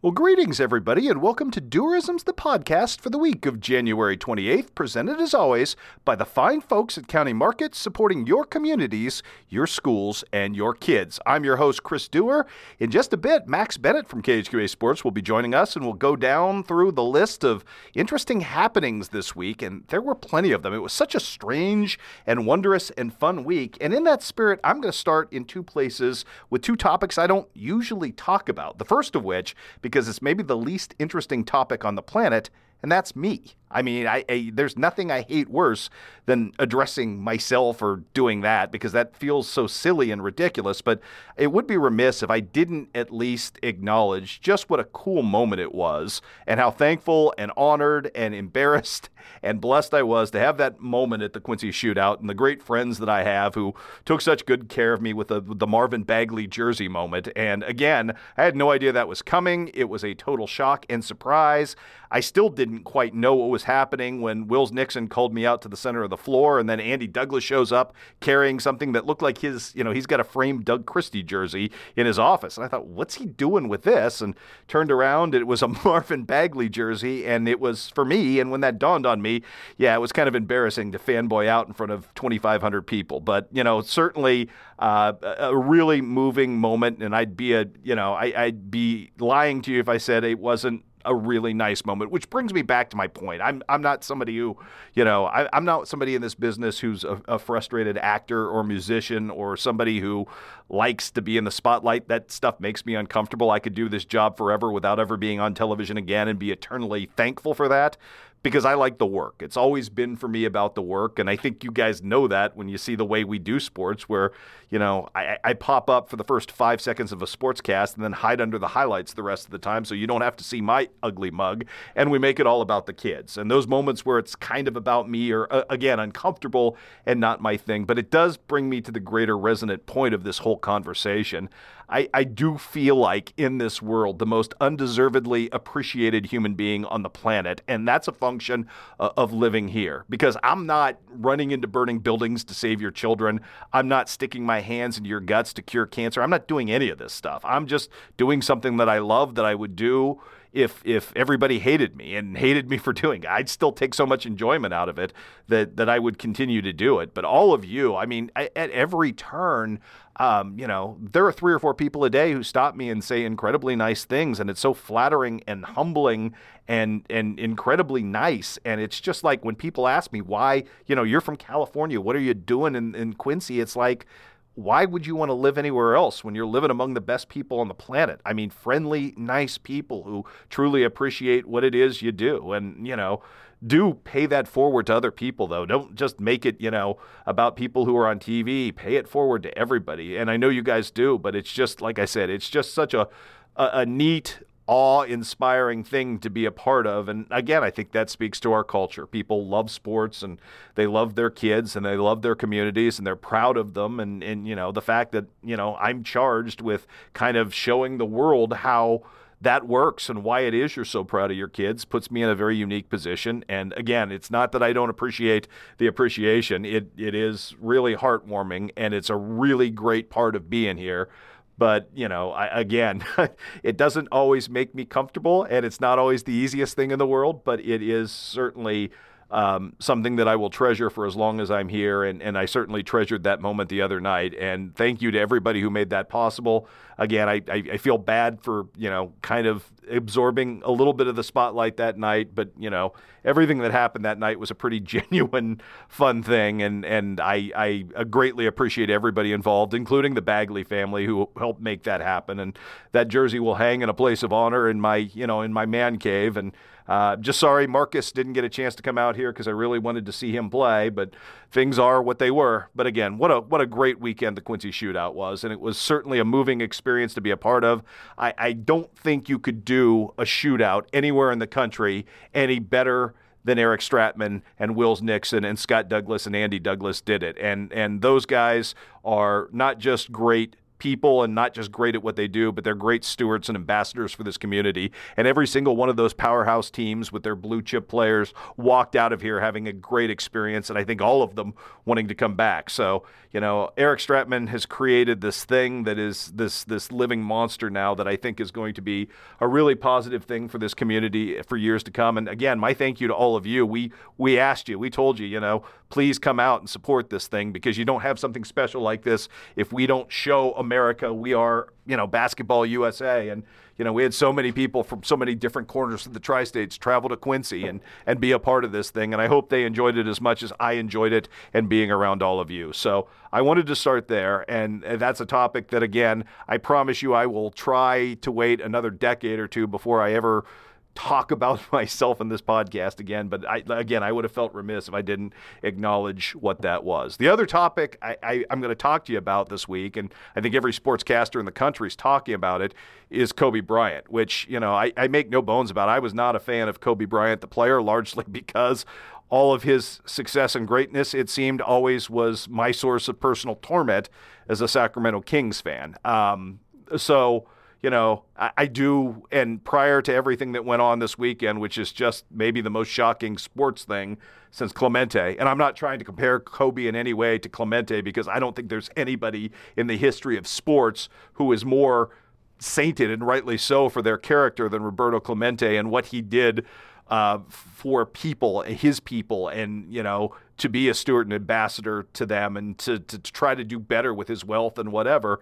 Well, greetings, everybody, and welcome to Tourism's the podcast for the week of January 28th, presented as always by the fine folks at County Markets supporting your communities, your schools, and your kids. I'm your host, Chris Dewar. In just a bit, Max Bennett from KHQA Sports will be joining us, and we'll go down through the list of interesting happenings this week, and there were plenty of them. It was such a strange and wondrous and fun week, and in that spirit, I'm going to start in two places with two topics I don't usually talk about. The first of which, because it's maybe the least interesting topic on the planet, and that's me. I mean, I, I, there's nothing I hate worse than addressing myself or doing that because that feels so silly and ridiculous. But it would be remiss if I didn't at least acknowledge just what a cool moment it was and how thankful and honored and embarrassed and blessed I was to have that moment at the Quincy Shootout and the great friends that I have who took such good care of me with the, the Marvin Bagley jersey moment. And again, I had no idea that was coming. It was a total shock and surprise. I still didn't quite know what was was happening when Wills Nixon called me out to the center of the floor, and then Andy Douglas shows up carrying something that looked like his, you know, he's got a framed Doug Christie jersey in his office. And I thought, what's he doing with this? And turned around, it was a Marvin Bagley jersey, and it was for me. And when that dawned on me, yeah, it was kind of embarrassing to fanboy out in front of 2,500 people. But, you know, certainly uh, a really moving moment. And I'd be a, you know, I, I'd be lying to you if I said it wasn't a really nice moment, which brings me back to my point. I'm I'm not somebody who, you know, I, am not somebody in this business who's a, a, frustrated actor or musician or somebody who likes to be in the spotlight. That stuff makes me uncomfortable. I could do this job forever without ever being on television again and be eternally thankful for that because I like the work. It's always been for me about the work. And I think you guys know that when you see the way we do sports, where, you know, I, I pop up for the first five seconds of a sports cast and then hide under the highlights the rest of the time so you don't have to see my ugly mug. And we make it all about the kids. And those moments where it's kind of about me are, uh, again, uncomfortable and not my thing. But it does bring me to the greater resonant point of this whole conversation. I, I do feel like in this world, the most undeservedly appreciated human being on the planet. And that's a function uh, of living here because I'm not running into burning buildings to save your children. I'm not sticking my hands into your guts to cure cancer. I'm not doing any of this stuff. I'm just doing something that I love that I would do if if everybody hated me and hated me for doing it. I'd still take so much enjoyment out of it that that I would continue to do it. But all of you, I mean, at every turn, um, you know, there are three or four people a day who stop me and say incredibly nice things, and it's so flattering and humbling and and incredibly nice. And it's just like when people ask me why, you know, you're from California, what are you doing in, in Quincy? It's like why would you want to live anywhere else when you're living among the best people on the planet? I mean, friendly, nice people who truly appreciate what it is you do. And, you know, do pay that forward to other people, though. Don't just make it, you know, about people who are on TV. Pay it forward to everybody. And I know you guys do, but it's just, like I said, it's just such a, a, a neat, awe inspiring thing to be a part of. And again, I think that speaks to our culture. People love sports and they love their kids and they love their communities and they're proud of them. And, and you know, the fact that, you know, I'm charged with kind of showing the world how that works and why it is you're so proud of your kids puts me in a very unique position. And again, it's not that I don't appreciate the appreciation. It it is really heartwarming and it's a really great part of being here. But, you know, I, again, it doesn't always make me comfortable and it's not always the easiest thing in the world, but it is certainly um, something that I will treasure for as long as I'm here. And, and I certainly treasured that moment the other night. And thank you to everybody who made that possible. Again, I, I, I feel bad for, you know, kind of absorbing a little bit of the spotlight that night, but, you know, everything that happened that night was a pretty genuine, fun thing. And, and I, I greatly appreciate everybody involved, including the Bagley family who helped make that happen. And that jersey will hang in a place of honor in my, you know, in my man cave. And, uh, just sorry Marcus didn't get a chance to come out here because I really wanted to see him play, but things are what they were. But again, what a what a great weekend the Quincy Shootout was, and it was certainly a moving experience to be a part of. I, I don't think you could do a shootout anywhere in the country any better than Eric Stratman and Wills Nixon and Scott Douglas and Andy Douglas did it. And and those guys are not just great people and not just great at what they do, but they're great stewards and ambassadors for this community. And every single one of those powerhouse teams with their blue chip players walked out of here having a great experience, and I think all of them wanting to come back. So, you know, Eric Stratman has created this thing that is this this living monster now that I think is going to be a really positive thing for this community for years to come. And again, my thank you to all of you. We we asked you, we told you, you know, please come out and support this thing because you don't have something special like this if we don't show America we are, you know, basketball USA. And, you know, we had so many people from so many different corners of the tri states travel to Quincy and, and be a part of this thing. And I hope they enjoyed it as much as I enjoyed it and being around all of you. So I wanted to start there. And uh, that's a topic that, again, I promise you I will try to wait another decade or two before I ever talk about myself in this podcast again, but I, again, I would have felt remiss if I didn't acknowledge what that was. The other topic I, I'm going to talk to you about this week, and I think every sportscaster in the country is talking about it, is Kobe Bryant, which, you know, I, I make no bones about. I was not a fan of Kobe Bryant, the player, largely because all of his success and greatness, it seemed, always was my source of personal torment as a Sacramento Kings fan. Um, so, you know, I, I, do. And prior to everything that went on this weekend, which is just maybe the most shocking sports thing since Clemente, and I'm not trying to compare Kobe in any way to Clemente because I don't think there's anybody in the history of sports who is more sainted and rightly so for their character than Roberto Clemente and what he did uh, for people, his people, and you know to be a steward and ambassador to them, and to, to, to try to do better with his wealth and whatever.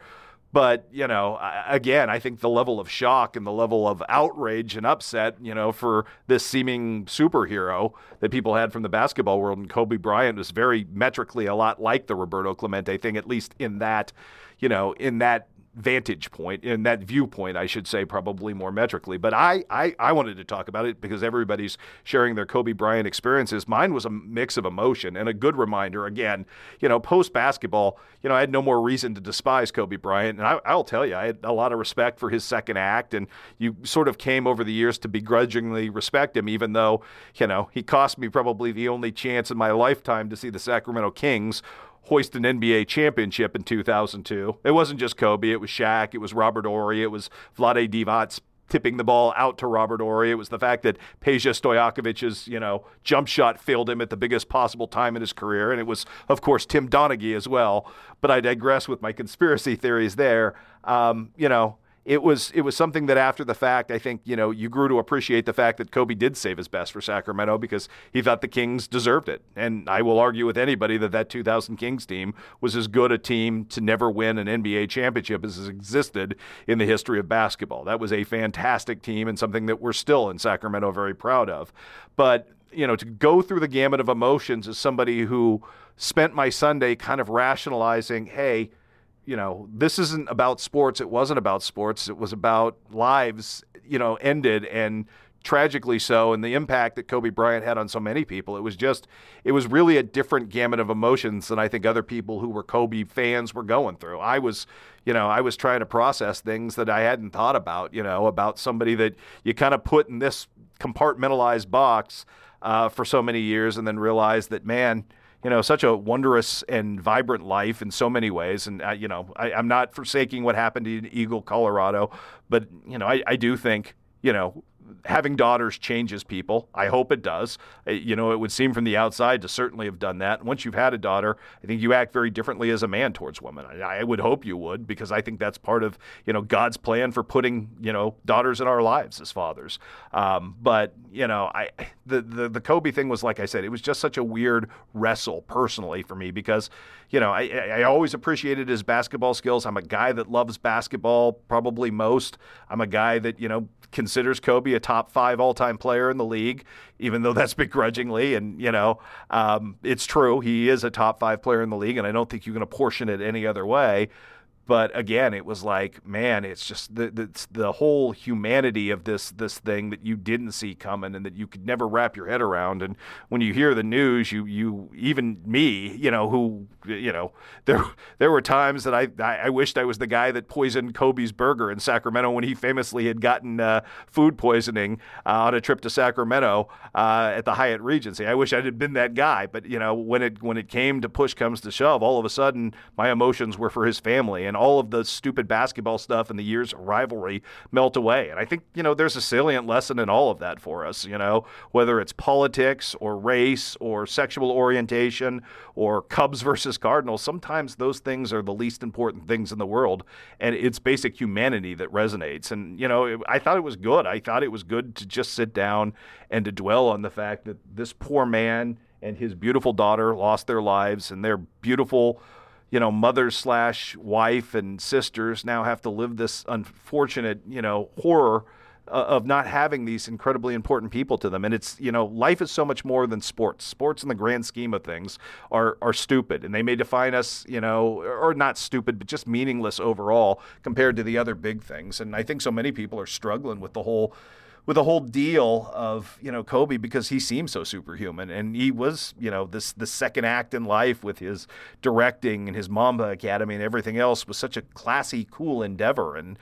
But, you know, again, I think the level of shock and the level of outrage and upset, you know, for this seeming superhero that people had from the basketball world and Kobe Bryant was very metrically a lot like the Roberto Clemente thing, at least in that, you know, in that vantage point, in that viewpoint, I should say, probably more metrically. But I, I, I wanted to talk about it because everybody's sharing their Kobe Bryant experiences. Mine was a mix of emotion and a good reminder. Again, you know, post basketball, you know, I had no more reason to despise Kobe Bryant. And I, I'll tell you, I had a lot of respect for his second act. And you sort of came over the years to begrudgingly respect him, even though, you know, he cost me probably the only chance in my lifetime to see the Sacramento Kings hoist an NBA championship in 2002. It wasn't just Kobe, it was Shaq, it was Robert Horry, it was Vlade Divac tipping the ball out to Robert Horry. It was the fact that Peja Stojakovic's, you know, jump shot failed him at the biggest possible time in his career. And it was, of course, Tim Donaghy as well. But I digress with my conspiracy theories there. Um, you know, it was it was something that after the fact, I think you know you grew to appreciate the fact that Kobe did save his best for Sacramento because he thought the Kings deserved it. And I will argue with anybody that that 2000 Kings team was as good a team to never win an NBA championship as has existed in the history of basketball. That was a fantastic team and something that we're still in Sacramento very proud of. But you know, to go through the gamut of emotions as somebody who spent my Sunday kind of rationalizing, hey you know, this isn't about sports. It wasn't about sports. It was about lives, you know, ended and tragically so, and the impact that Kobe Bryant had on so many people. It was just, it was really a different gamut of emotions than I think other people who were Kobe fans were going through. I was, you know, I was trying to process things that I hadn't thought about, you know, about somebody that you kind of put in this compartmentalized box uh, for so many years and then realize that, man, you know, such a wondrous and vibrant life in so many ways. And, uh, you know, I, am not forsaking what happened in Eagle, Colorado, but, you know, I, I do think, you know, having daughters changes people. I hope it does. Uh, you know, it would seem from the outside to certainly have done that. Once you've had a daughter, I think you act very differently as a man towards women. I, I would hope you would because I think that's part of you know God's plan for putting you know daughters in our lives as fathers. Um, but you know, I the, the the Kobe thing was like I said, it was just such a weird wrestle personally for me because you know I I always appreciated his basketball skills. I'm a guy that loves basketball probably most. I'm a guy that you know considers Kobe a top five all time player in the league, even though that's begrudgingly. And, you know, um, it's true. He is a top five player in the league, and I don't think you can apportion it any other way. But again, it was like, man, it's just the, the, the whole humanity of this this thing that you didn't see coming and that you could never wrap your head around. And when you hear the news, you you even me, you know, who you know, there there were times that I I, wished I was the guy that poisoned Kobe's burger in Sacramento when he famously had gotten uh, food poisoning uh, on a trip to Sacramento uh, at the Hyatt Regency. I wish I had been that guy, but you know, when it when it came to push comes to shove, all of a sudden my emotions were for his family and and all of the stupid basketball stuff and the years of rivalry melt away. And I think, you know, there's a salient lesson in all of that for us, you know, whether it's politics or race or sexual orientation or Cubs versus Cardinals. Sometimes those things are the least important things in the world. And it's basic humanity that resonates. And, you know, I thought it was good. I thought it was good to just sit down and to dwell on the fact that this poor man and his beautiful daughter lost their lives and their beautiful you know mother slash wife and sisters now have to live this unfortunate you know horror uh, of not having these incredibly important people to them. And it's you know life is so much more than sports. Sports in the grand scheme of things are are stupid. And they may define us you know or not stupid but just meaningless overall compared to the other big things. And i think so many people are struggling with the whole with a whole deal of you know Kobe because he seems so superhuman and he was you know this the second act in life with his directing and his Mamba Academy and everything else was such a classy, cool endeavor and.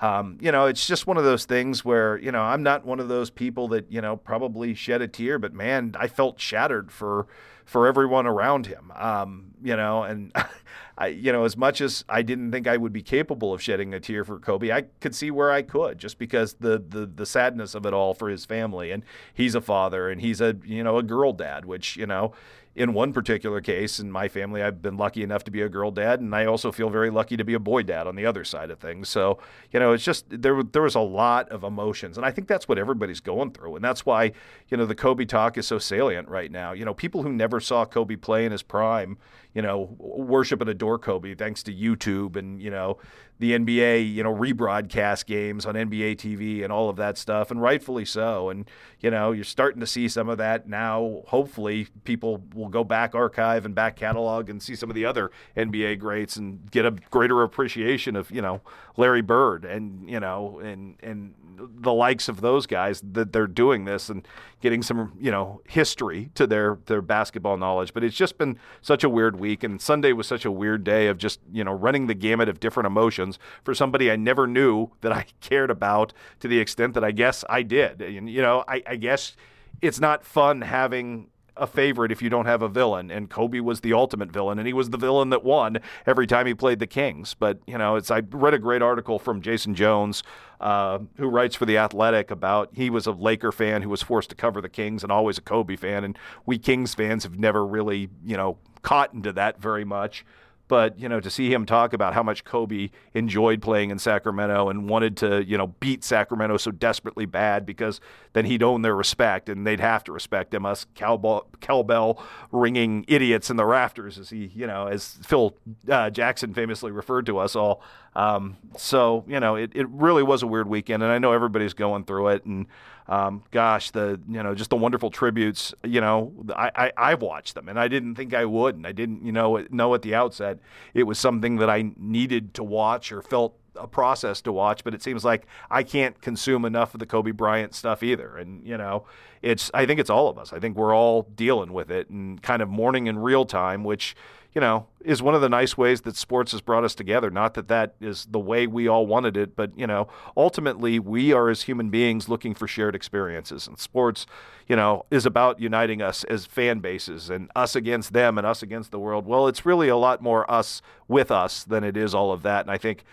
Um, you know, it's just one of those things where, you know, I'm not one of those people that, you know, probably shed a tear, but man, I felt shattered for, for everyone around him. Um, you know, and I, you know, as much as I didn't think I would be capable of shedding a tear for Kobe, I could see where I could just because the the the sadness of it all for his family. And he's a father and he's a you know a girl dad, which you know in one particular case in my family, I've been lucky enough to be a girl dad, and I also feel very lucky to be a boy dad on the other side of things. So, you know, it's just there there was a lot of emotions, and I think that's what everybody's going through, and that's why you know the Kobe talk is so salient right now. You know, people who never saw Kobe play in his prime, you know, worship and adore Kobe thanks to YouTube and you know the NBA, you know, rebroadcast games on NBA TV and all of that stuff, and rightfully so. And you know, you're starting to see some of that now. Hopefully, people will go back archive and back catalog and see some of the other NBA greats and get a greater appreciation of you know Larry Bird and you know and and the likes of those guys that they're doing this and getting some you know history to their their basketball knowledge. But it's just been such a weird week, and Sunday was such a weird day of just you know running the gamut of different emotions for somebody I never knew that I cared about to the extent that I guess I did. And you know, I, I guess it's not fun having a favorite if you don't have a villain. And Kobe was the ultimate villain, and he was the villain that won every time he played the Kings. But you know, it's I read a great article from Jason Jones, uh, who writes for the Athletic about he was a Laker fan who was forced to cover the Kings and always a Kobe fan, and we Kings fans have never really you know caught into that very much. But you know, to see him talk about how much Kobe enjoyed playing in Sacramento and wanted to, you know, beat Sacramento so desperately bad because then he'd own their respect and they'd have to respect him. Us cowbell, ringing idiots in the rafters, as he, you know, as Phil uh, Jackson famously referred to us all. Um, so you know, it, it really was a weird weekend, and I know everybody's going through it. And um, gosh, the you know just the wonderful tributes. You know, I, I have watched them, and I didn't think I would, and I didn't you know know at the outset it was something that I needed to watch or felt a process to watch, but it seems like I can't consume enough of the Kobe Bryant stuff either. And you know, it's I think it's all of us. I think we're all dealing with it and kind of mourning in real time, which you know, is one of the nice ways that sports has brought us together. Not that that is the way we all wanted it, but, you know, ultimately we are as human beings looking for shared experiences. And sports, you know, is about uniting us as fan bases and us against them and us against the world. Well, it's really a lot more us with us than it is all of that. And I think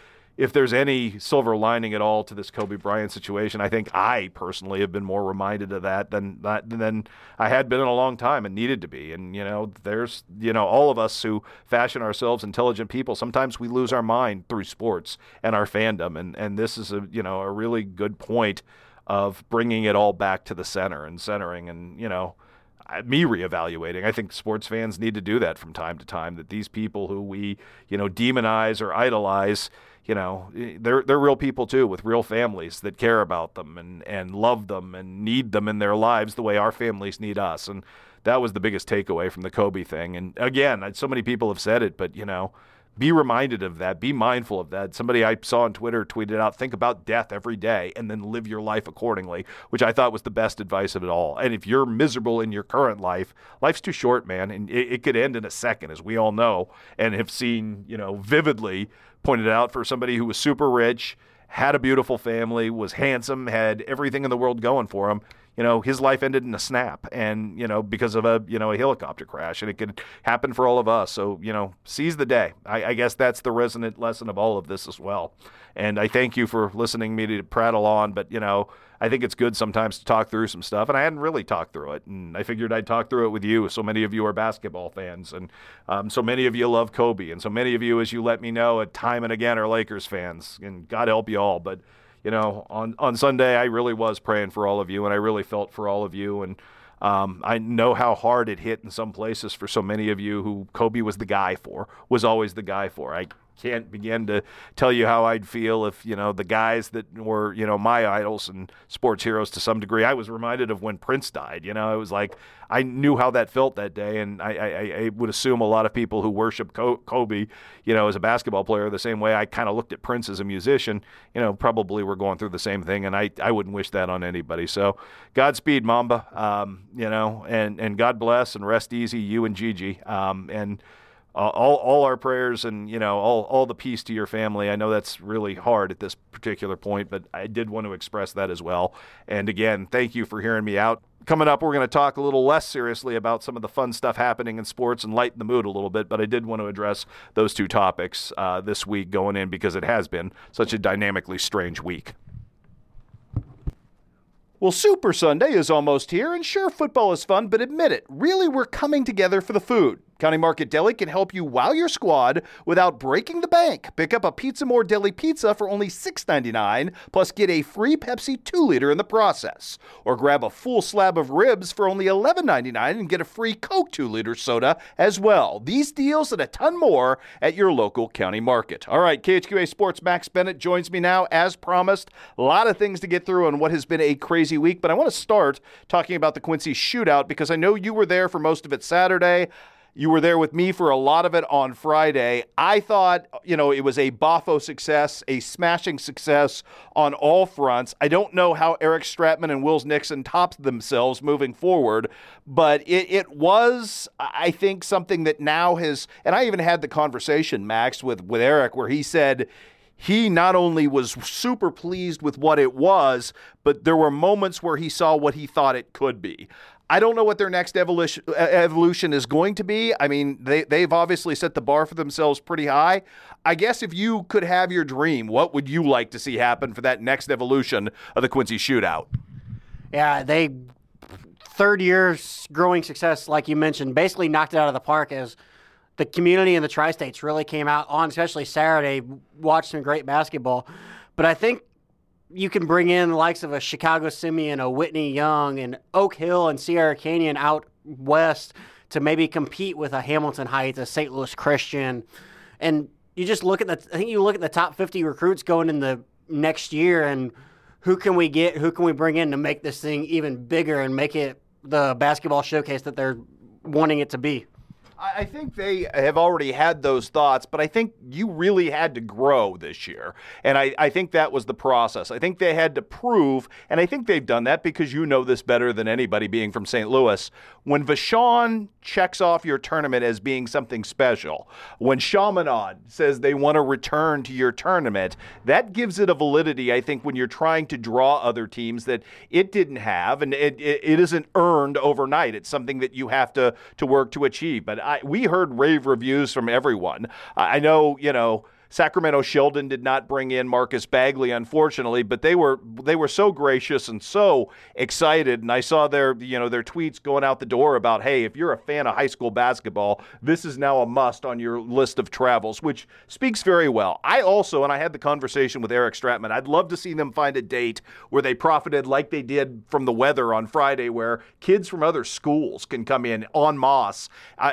if there's any silver lining at all to this Kobe Bryant situation, I think I personally have been more reminded of that than that than I had been in a long time and needed to be. And you know, there's you know all of us who fashion ourselves intelligent people. Sometimes we lose our mind through sports and our fandom, and and this is a you know a really good point of bringing it all back to the center and centering and you know me reevaluating. I think sports fans need to do that from time to time. That these people who we, you know, demonize or idolize, you know, eh, they're they're real people too, with real families that care about them and and love them and need them in their lives the way our families need us. And that was the biggest takeaway from the Kobe thing. And again, so many people have said it, but you know, be reminded of that. Be mindful of that. Somebody I saw on Twitter tweeted out, think about death every day and then live your life accordingly, which I thought was the best advice of it all. And if you're miserable in your current life, life's too short, man. And it, it could end in a second, as we all know and have seen, you know, vividly pointed out for somebody who was super rich, had a beautiful family, was handsome, had everything in the world going for him. You know, his life ended in a snap and, you know, because of a, you know, a helicopter crash and it could happen for all of us. So, you know, seize the day. I, I guess that's the resonant lesson of all of this as well. And I thank you for listening me to prattle on, but, you know, I think it's good sometimes to talk through some stuff, and I hadn't really talked through it. And I figured I'd talk through it with you. So many of you are basketball fans, and um, so many of you love Kobe, and so many of you, as you let me know, at time and again, are Lakers fans. And God help you all. But you know, on on Sunday, I really was praying for all of you, and I really felt for all of you, and. Um, I know how hard it hit in some places for so many of you who Kobe was the guy for, was always the guy for. I can't begin to tell you how I'd feel if you know the guys that were you know my idols and sports heroes to some degree. I was reminded of when Prince died. You know, it was like I knew how that felt that day, and I, I, I would assume a lot of people who worship Kobe, you know, as a basketball player, the same way I kind of looked at Prince as a musician. You know, probably were going through the same thing, and I I wouldn't wish that on anybody. So, Godspeed, Mamba. Um, you know, and and God bless and rest easy, you and Gigi. Um, and all, all our prayers and you know all, all the peace to your family. I know that's really hard at this particular point but i did want to express that as well. And again thank you for hearing me out. Coming up we're going to talk a little less seriously about some of the fun stuff happening in sports and lighten the mood a little bit but i did want to address those two topics uh, this week going in because it has been such a dynamically strange week. Well, Super Sunday is almost here, and sure, football is fun, but admit it, really, we're coming together for the food. County Market Deli can help you wow your squad without breaking the bank. Pick up a Pizza More Deli pizza for only $6.99, plus get a free Pepsi 2 liter in the process. Or grab a full slab of ribs for only $11.99 and get a free Coke 2 liter soda as well. These deals and a ton more at your local county market. All right, KHQA Sports Max Bennett joins me now, as promised. A lot of things to get through on what has been a crazy week, but I want to start talking about the Quincy shootout because I know you were there for most of it Saturday. You were there with me for a lot of it on Friday. I thought, you know, it was a Boffo success, a smashing success on all fronts. I don't know how Eric Stratman and Wills Nixon topped themselves moving forward, but it, it was, I think, something that now has, and I even had the conversation, Max, with, with Eric, where he said, he not only was super pleased with what it was, but there were moments where he saw what he thought it could be. I don't know what their next evolution evolution is going to be. I mean, they they've obviously set the bar for themselves pretty high. I guess if you could have your dream, what would you like to see happen for that next evolution of the Quincy Shootout? Yeah, they third year's growing success, like you mentioned, basically knocked it out of the park as the community in the tri-states really came out on, especially Saturday, watched some great basketball. But I think you can bring in the likes of a Chicago Simeon, a Whitney Young, and Oak Hill and Sierra Canyon out west to maybe compete with a Hamilton Heights, a St. Louis Christian, and you just look at the. I think you look at the top 50 recruits going in the next year, and who can we get? Who can we bring in to make this thing even bigger and make it the basketball showcase that they're wanting it to be? I think they have already had those thoughts, but I think you really had to grow this year. And I, I think that was the process. I think they had to prove, and I think they've done that because you know this better than anybody being from St. Louis. When Vashon checks off your tournament as being something special, when Chaminade says they want to return to your tournament, that gives it a validity, I think, when you're trying to draw other teams that it didn't have, and it, it, it isn't earned overnight. It's something that you have to, to work to achieve. But we heard rave reviews from everyone. I know, you know, Sacramento Sheldon did not bring in Marcus Bagley, unfortunately, but they were they were so gracious and so excited. And I saw their you know their tweets going out the door about, hey, if you're a fan of high school basketball, this is now a must on your list of travels, which speaks very well. I also, and I had the conversation with Eric Stratman, I'd love to see them find a date where they profited like they did from the weather on Friday, where kids from other schools can come in en masse.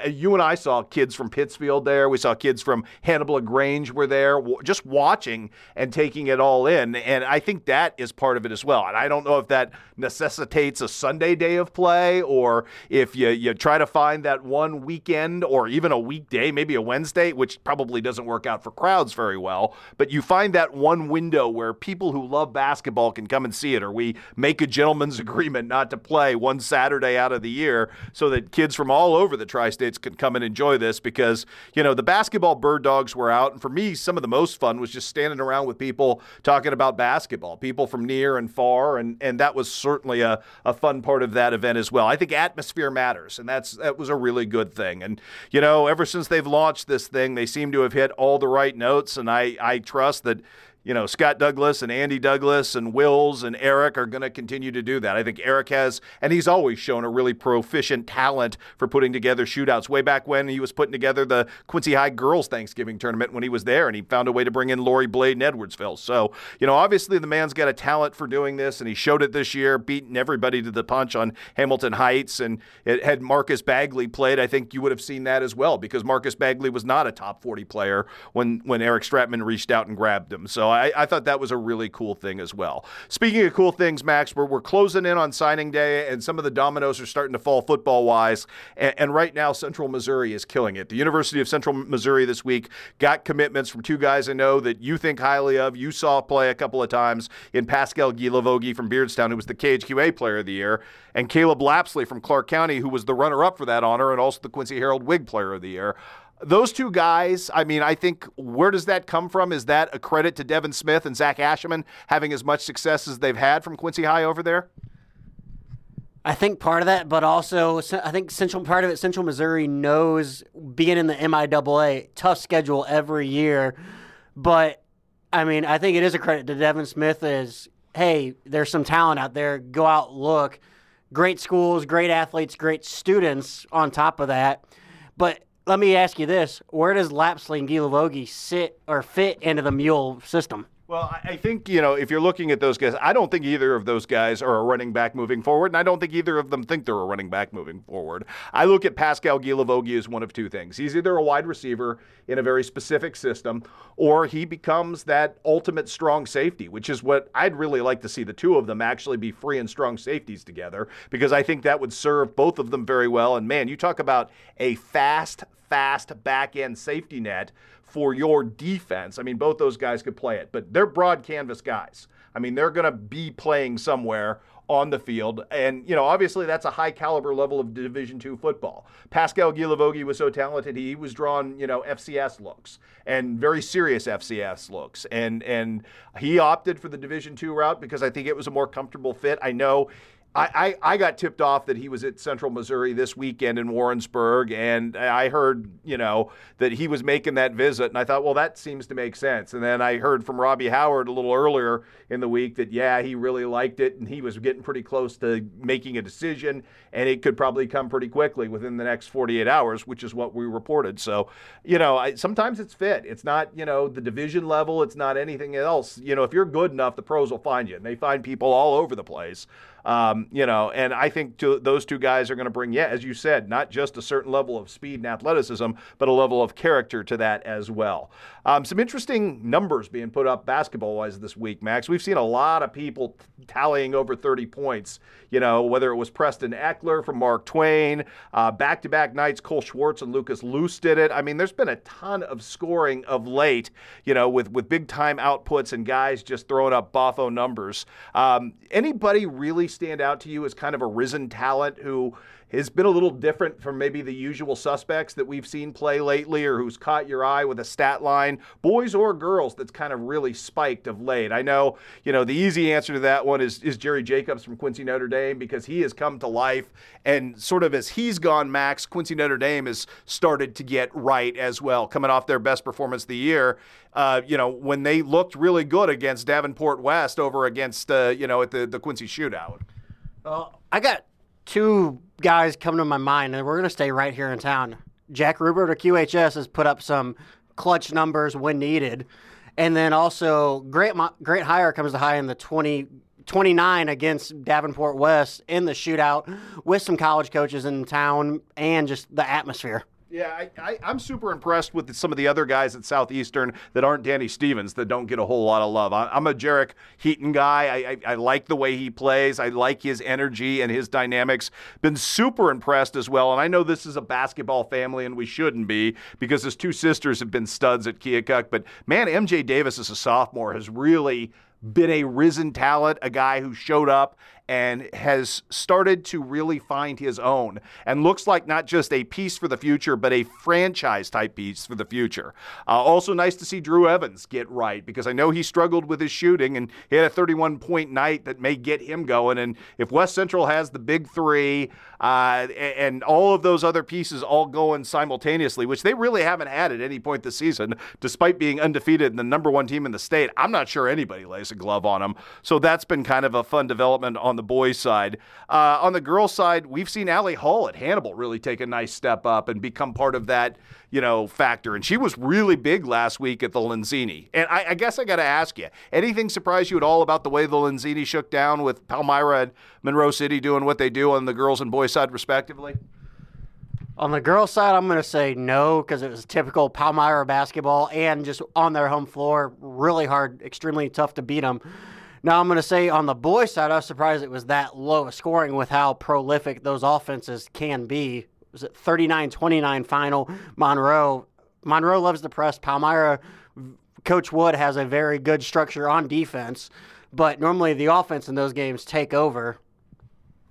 You and I saw kids from Pittsfield there. We saw kids from Hannibal Grange where there just watching and taking it all in. And I think that is part of it as well. And I don't know if that necessitates a Sunday day of play or if you, you try to find that one weekend or even a weekday, maybe a Wednesday, which probably doesn't work out for crowds very well. But you find that one window where people who love basketball can come and see it, or we make a gentleman's agreement not to play one Saturday out of the year so that kids from all over the tri states can come and enjoy this because, you know, the basketball bird dogs were out. And for me, some of the most fun was just standing around with people talking about basketball, people from near and far, and and that was certainly a, a fun part of that event as well. I think atmosphere matters, and that's that was a really good thing. And you know, ever since they've launched this thing, they seem to have hit all the right notes, and I I trust that you know, Scott Douglas and Andy Douglas and Wills and Eric are going to continue to do that. I think Eric has, and he's always shown a really proficient talent for putting together shootouts. Way back when he was putting together the Quincy High Girls Thanksgiving tournament when he was there, and he found a way to bring in Lori Blade and Edwardsville. So, you know, obviously the man's got a talent for doing this, and he showed it this year, beating everybody to the punch on Hamilton Heights. And it had Marcus Bagley played, I think you would have seen that as well, because Marcus Bagley was not a top 40 player when, when Eric Stratman reached out and grabbed him. So I thought that was a really cool thing as well. Speaking of cool things, Max, we're, we're closing in on signing day, and some of the dominoes are starting to fall football wise. And, and right now, Central Missouri is killing it. The University of Central Missouri this week got commitments from two guys I know that you think highly of. You saw play a couple of times in Pascal Guilavogui from Beardstown, who was the KHQA Player of the Year, and Caleb Lapsley from Clark County, who was the runner up for that honor and also the Quincy Herald-Whig Player of the Year those two guys, I mean, I think where does that come from? Is that a credit to Devin Smith and Zach Asherman having as much success as they've had from Quincy High over there? I think part of that, but also I think central part of it, Central Missouri knows being in the MIAA, tough schedule every year. But I mean, I think it is a credit to Devin Smith is, hey, there's some talent out there. Go out, look. Great schools, great athletes, great students on top of that. But let me ask you this: Where does Lapsley and Guilavogui sit or fit into the Mule system? Well, I think, you know, if you're looking at those guys, I don't think either of those guys are a running back moving forward, and I don't think either of them think they're a running back moving forward. I look at Pascal Guilavogui as one of two things. He's either a wide receiver in a very specific system, or he becomes that ultimate strong safety, which is what I'd really like to see the two of them actually be free and strong safeties together, because I think that would serve both of them very well. And man, you talk about a fast, fast back end safety net for your defense. I mean, both those guys could play it, but they're broad canvas guys. I mean, they're going to be playing somewhere on the field. And, you know, obviously that's a high caliber level of Division two football. Pascal Guilavogui was so talented, he was drawn, you know, FCS looks and very serious FCS looks. And and he opted for the Division two route because I think it was a more comfortable fit. I know I, I, I, got tipped off that he was at Central Missouri this weekend in Warrensburg, and I heard, you know, that he was making that visit, and I thought, well, that seems to make sense. And then I heard from Robbie Howard a little earlier in the week that, yeah, he really liked it, and he was getting pretty close to making a decision, and it could probably come pretty quickly within the next 48 hours, which is what we reported. So, you know, I, sometimes it's fit. It's not, you know, the division level. It's not anything else. You know, if you're good enough, the pros will find you, and they find people all over the place. Um, you know, and I think to, those two guys are going to bring, yeah, as you said, not just a certain level of speed and athleticism, but a level of character to that as well. Um, some interesting numbers being put up basketball wise this week, Max. We've seen a lot of people tallying over 30 points, you know, whether it was Preston Eckler from Mark Twain, back to back nights, Cole Schwartz and Lucas Luce did it. I mean, there's been a ton of scoring of late, you know, with, with big time outputs and guys just throwing up Boffo numbers. Um, anybody really stand out to you as kind of a risen talent who has been a little different from maybe the usual suspects that we've seen play lately or who's caught your eye with a stat line, boys or girls, that's kind of really spiked of late? I know, you know, the easy answer to that one is, is Jerry Jacobs from Quincy Notre Dame because he has come to life and sort of as he's gone, Max, Quincy Notre Dame has started to get right as well, coming off their best performance of the year. Uh, you know, when they looked really good against Davenport West over against, uh, you know, at the, the Quincy shootout. Uh, I got two guys come to my mind, and we're going to stay right here in town. Jack Rupert of QHS has put up some clutch numbers when needed. And then also, Grant, Grant Hire comes to high in the 20, 29 against Davenport West in the shootout with some college coaches in town and just the atmosphere. Yeah, I, am super impressed with some of the other guys at Southeastern that aren't Danny Stevens that don't get a whole lot of love. I, am a Jarek Heaton guy. I, I, I, like the way he plays. I like his energy and his dynamics. Been super impressed as well. And I know this is a basketball family, and we shouldn't be because his two sisters have been studs at Keokuk. But man, MJ Davis as a sophomore has really been a risen talent, a guy who showed up and has started to really find his own and looks like not just a piece for the future, but a franchise type piece for the future. Uh, also, nice to see Drew Evans get right because I know he struggled with his shooting and he had a 31 point night that may get him going. And if West Central has the big three uh, and all of those other pieces all going simultaneously, which they really haven't had at any point this season, despite being undefeated and the number one team in the state, I'm not sure anybody lays a glove on them. So that's been kind of a fun development on the boys' side. Uh, on the girls' side, we've seen Allie Hall at Hannibal really take a nice step up and become part of that, you know, factor. And she was really big last week at the Lenzini. And I, I guess I got to ask you, anything surprise you at all about the way the Lenzini shook down with Palmyra and Monroe City doing what they do on the girls and boys' side, respectively? On the girls' side, I'm going to say no because it was typical Palmyra basketball and just on their home floor, really hard, extremely tough to beat them. Now, I'm going to say on the boys' side, I was surprised it was that low scoring with how prolific those offenses can be. Was it 39 29 final? Monroe. Monroe loves the press. Palmyra, Coach Wood has a very good structure on defense, but normally the offense in those games take over.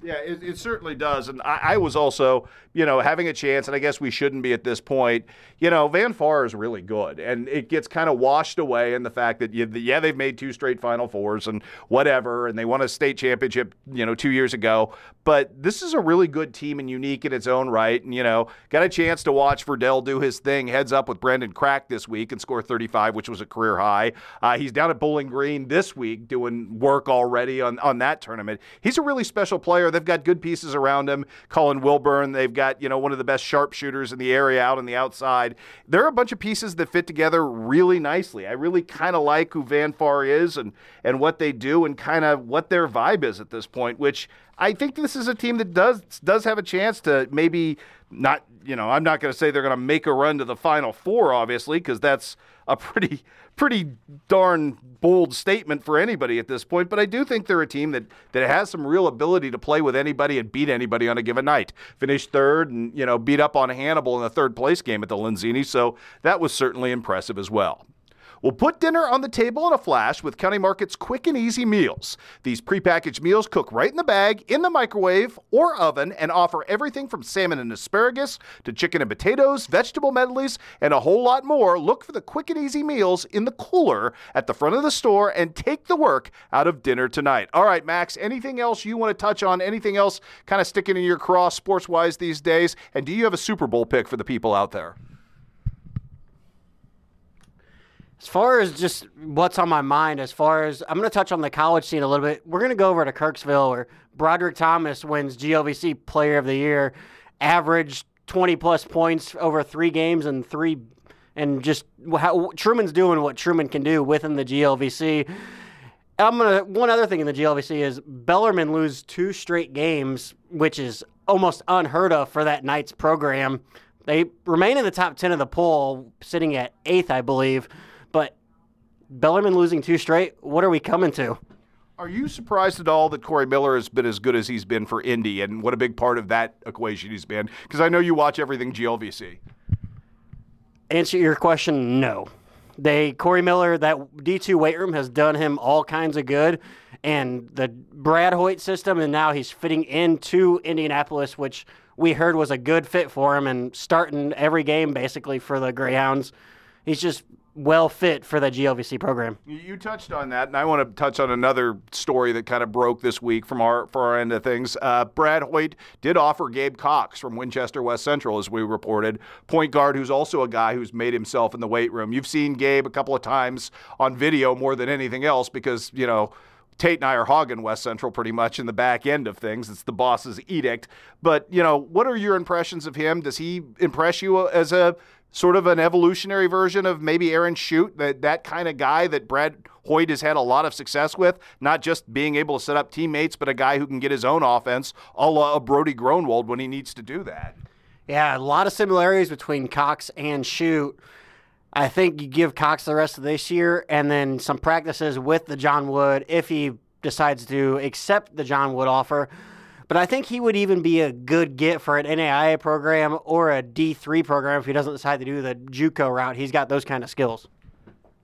Yeah, it, it, certainly does. And I, I, was also, you know, having a chance, and I guess we shouldn't be at this point. You know, Van Far is really good, and it gets kind of washed away in the fact that, you, yeah, they've made two straight Final Fours and whatever, and they won a state championship, you know, two years ago. But this is a really good team and unique in its own right. And, you know, got a chance to watch Verdell do his thing, heads up with Brendan Crack this week and score 35, which was a career high. Uh, he's down at Bowling Green this week doing work already on, on that tournament. He's a really special player. They've got good pieces around him. Colin Wilburn, they've got, you know, one of the best sharpshooters in the area out on the outside. There are a bunch of pieces that fit together really nicely. I really kind of like who Van Far is and, and what they do and kind of what their vibe is at this point, which I think this is a team that does does have a chance to maybe not, you know, I'm not going to say they're going to make a run to the final 4 obviously because that's a pretty pretty darn bold statement for anybody at this point, but I do think they're a team that that has some real ability to play with anybody and beat anybody on a given night. Finished third and, you know, beat up on Hannibal in the third place game at the Lenzini, so that was certainly impressive as well. We'll put dinner on the table in a flash with County Market's quick and easy meals. These prepackaged meals cook right in the bag, in the microwave, or oven, and offer everything from salmon and asparagus to chicken and potatoes, vegetable medleys, and a whole lot more. Look for the quick and easy meals in the cooler at the front of the store and take the work out of dinner tonight. All right, Max, anything else you want to touch on? Anything else kind of sticking in your cross sports wise these days? And do you have a Super Bowl pick for the people out there? As far as just what's on my mind, as far as I'm going to touch on the college scene a little bit, we're going to go over to Kirksville where Broderick Thomas wins GLVC Player of the Year, averaged 20 plus points over three games and three, and just how Truman's doing what Truman can do within the GLVC. I'm gonna. One other thing in the GLVC is Bellarmine lose two straight games, which is almost unheard of for that Knights program. They remain in the top 10 of the poll, sitting at eighth, I believe. But Bellarmine losing two straight, what are we coming to? Are you surprised at all that Corey Miller has been as good as he's been for Indy and what a big part of that equation he's been? Because I know you watch everything GLVC. Answer your question, no. They Corey Miller, that D2 weight room has done him all kinds of good. And the Brad Hoyt system, and now he's fitting into Indianapolis, which we heard was a good fit for him and starting every game basically for the Greyhounds. He's just well fit for the GLVC program. You touched on that, and I want to touch on another story that kind of broke this week from our for our end of things. Uh, Brad Hoyt did offer Gabe Cox from Winchester West Central, as we reported, point guard, who's also a guy who's made himself in the weight room. You've seen Gabe a couple of times on video more than anything else because you know. Tate and I are hogging West Central pretty much in the back end of things. It's the boss's edict. But, you know, what are your impressions of him? Does he impress you as a sort of an evolutionary version of maybe Aaron Shute, that that kind of guy that Brad Hoyt has had a lot of success with, not just being able to set up teammates, but a guy who can get his own offense, a la Brody Gronwald when he needs to do that. Yeah, a lot of similarities between Cox and Shute. I think you give Cox the rest of this year and then some practices with the John Wood if he decides to accept the John Wood offer. But I think he would even be a good get for an NAIA program or a D3 program if he doesn't decide to do the JUCO route. He's got those kind of skills.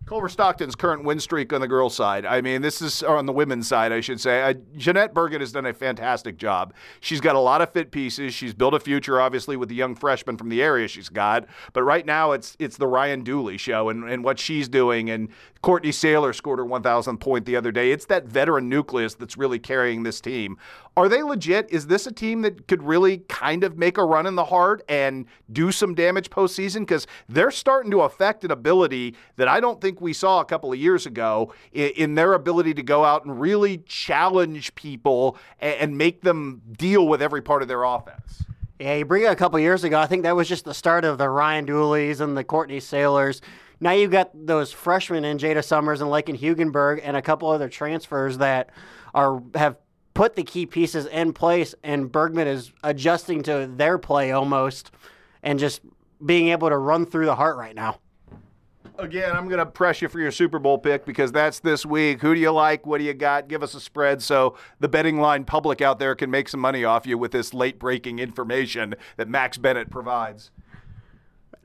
Culver Stockton's current win streak on the girls' side. I mean, this is on the women's side, I should say. Uh, Jeanette Bergen has done a fantastic job. She's got a lot of fit pieces. She's built a future, obviously, with the young freshman from the area she's got. But right now, it's it's the Ryan Dooley show and, and what she's doing. And Courtney Saylor scored her 1,000th point the other day. It's that veteran nucleus that's really carrying this team. Are they legit? Is this a team that could really kind of make a run in the heart and do some damage postseason? Because they're starting to affect an ability that I don't think we saw a couple of years ago in, their ability to go out and really challenge people and, make them deal with every part of their offense. Yeah, you bring it a couple years ago. I think that was just the start of the Ryan Dooleys and the Courtney Saylors. Now you've got those freshmen in Jada Summers and Laken Hugenberg and a couple other transfers that are have put the key pieces in place, and Bergman is adjusting to their play almost, and just being able to run through the heart right now. Again, I'm going to press you for your Super Bowl pick because that's this week. Who do you like? What do you got? Give us a spread so the betting line public out there can make some money off you with this late breaking information that Max Bennett provides.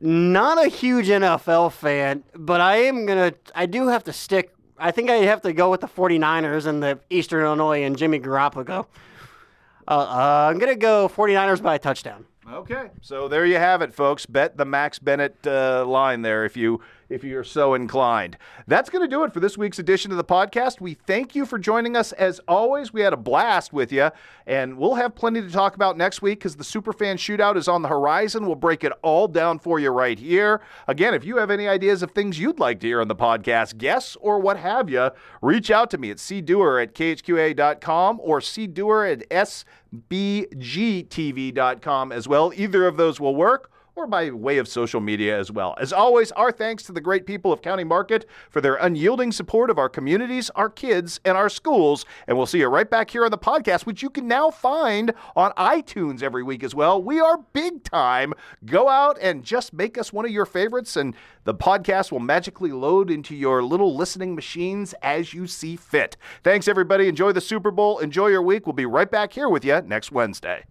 Not a huge NFL fan, but I am going to, I do have to stick. I think I have to go with the 49ers and the Eastern Illinois and Jimmy Garoppolo. Uh, uh, I'm going to go 49ers by a touchdown. Okay, so there you have it, folks. Bet the Max Bennett uh, line there if you if you're so inclined. That's going to do it for this week's edition of the podcast. We thank you for joining us as always. We had a blast with you, and we'll have plenty to talk about next week because the Superfan Shootout is on the horizon. We'll break it all down for you right here. Again, if you have any ideas of things you'd like to hear on the podcast, guests or what have you, reach out to me at cdoer at khqa.com or cdoer at sbgtv.com as well. Either of those will work or by way of social media as well. As always, our thanks to the great people of County Market for their unyielding support of our communities, our kids, and our schools. And we'll see you right back here on the podcast, which you can now find on iTunes every week as well. We are big time. Go out and just make us one of your favorites, and the podcast will magically load into your little listening machines as you see fit. Thanks, everybody. Enjoy the Super Bowl. Enjoy your week. We'll be right back here with you next Wednesday.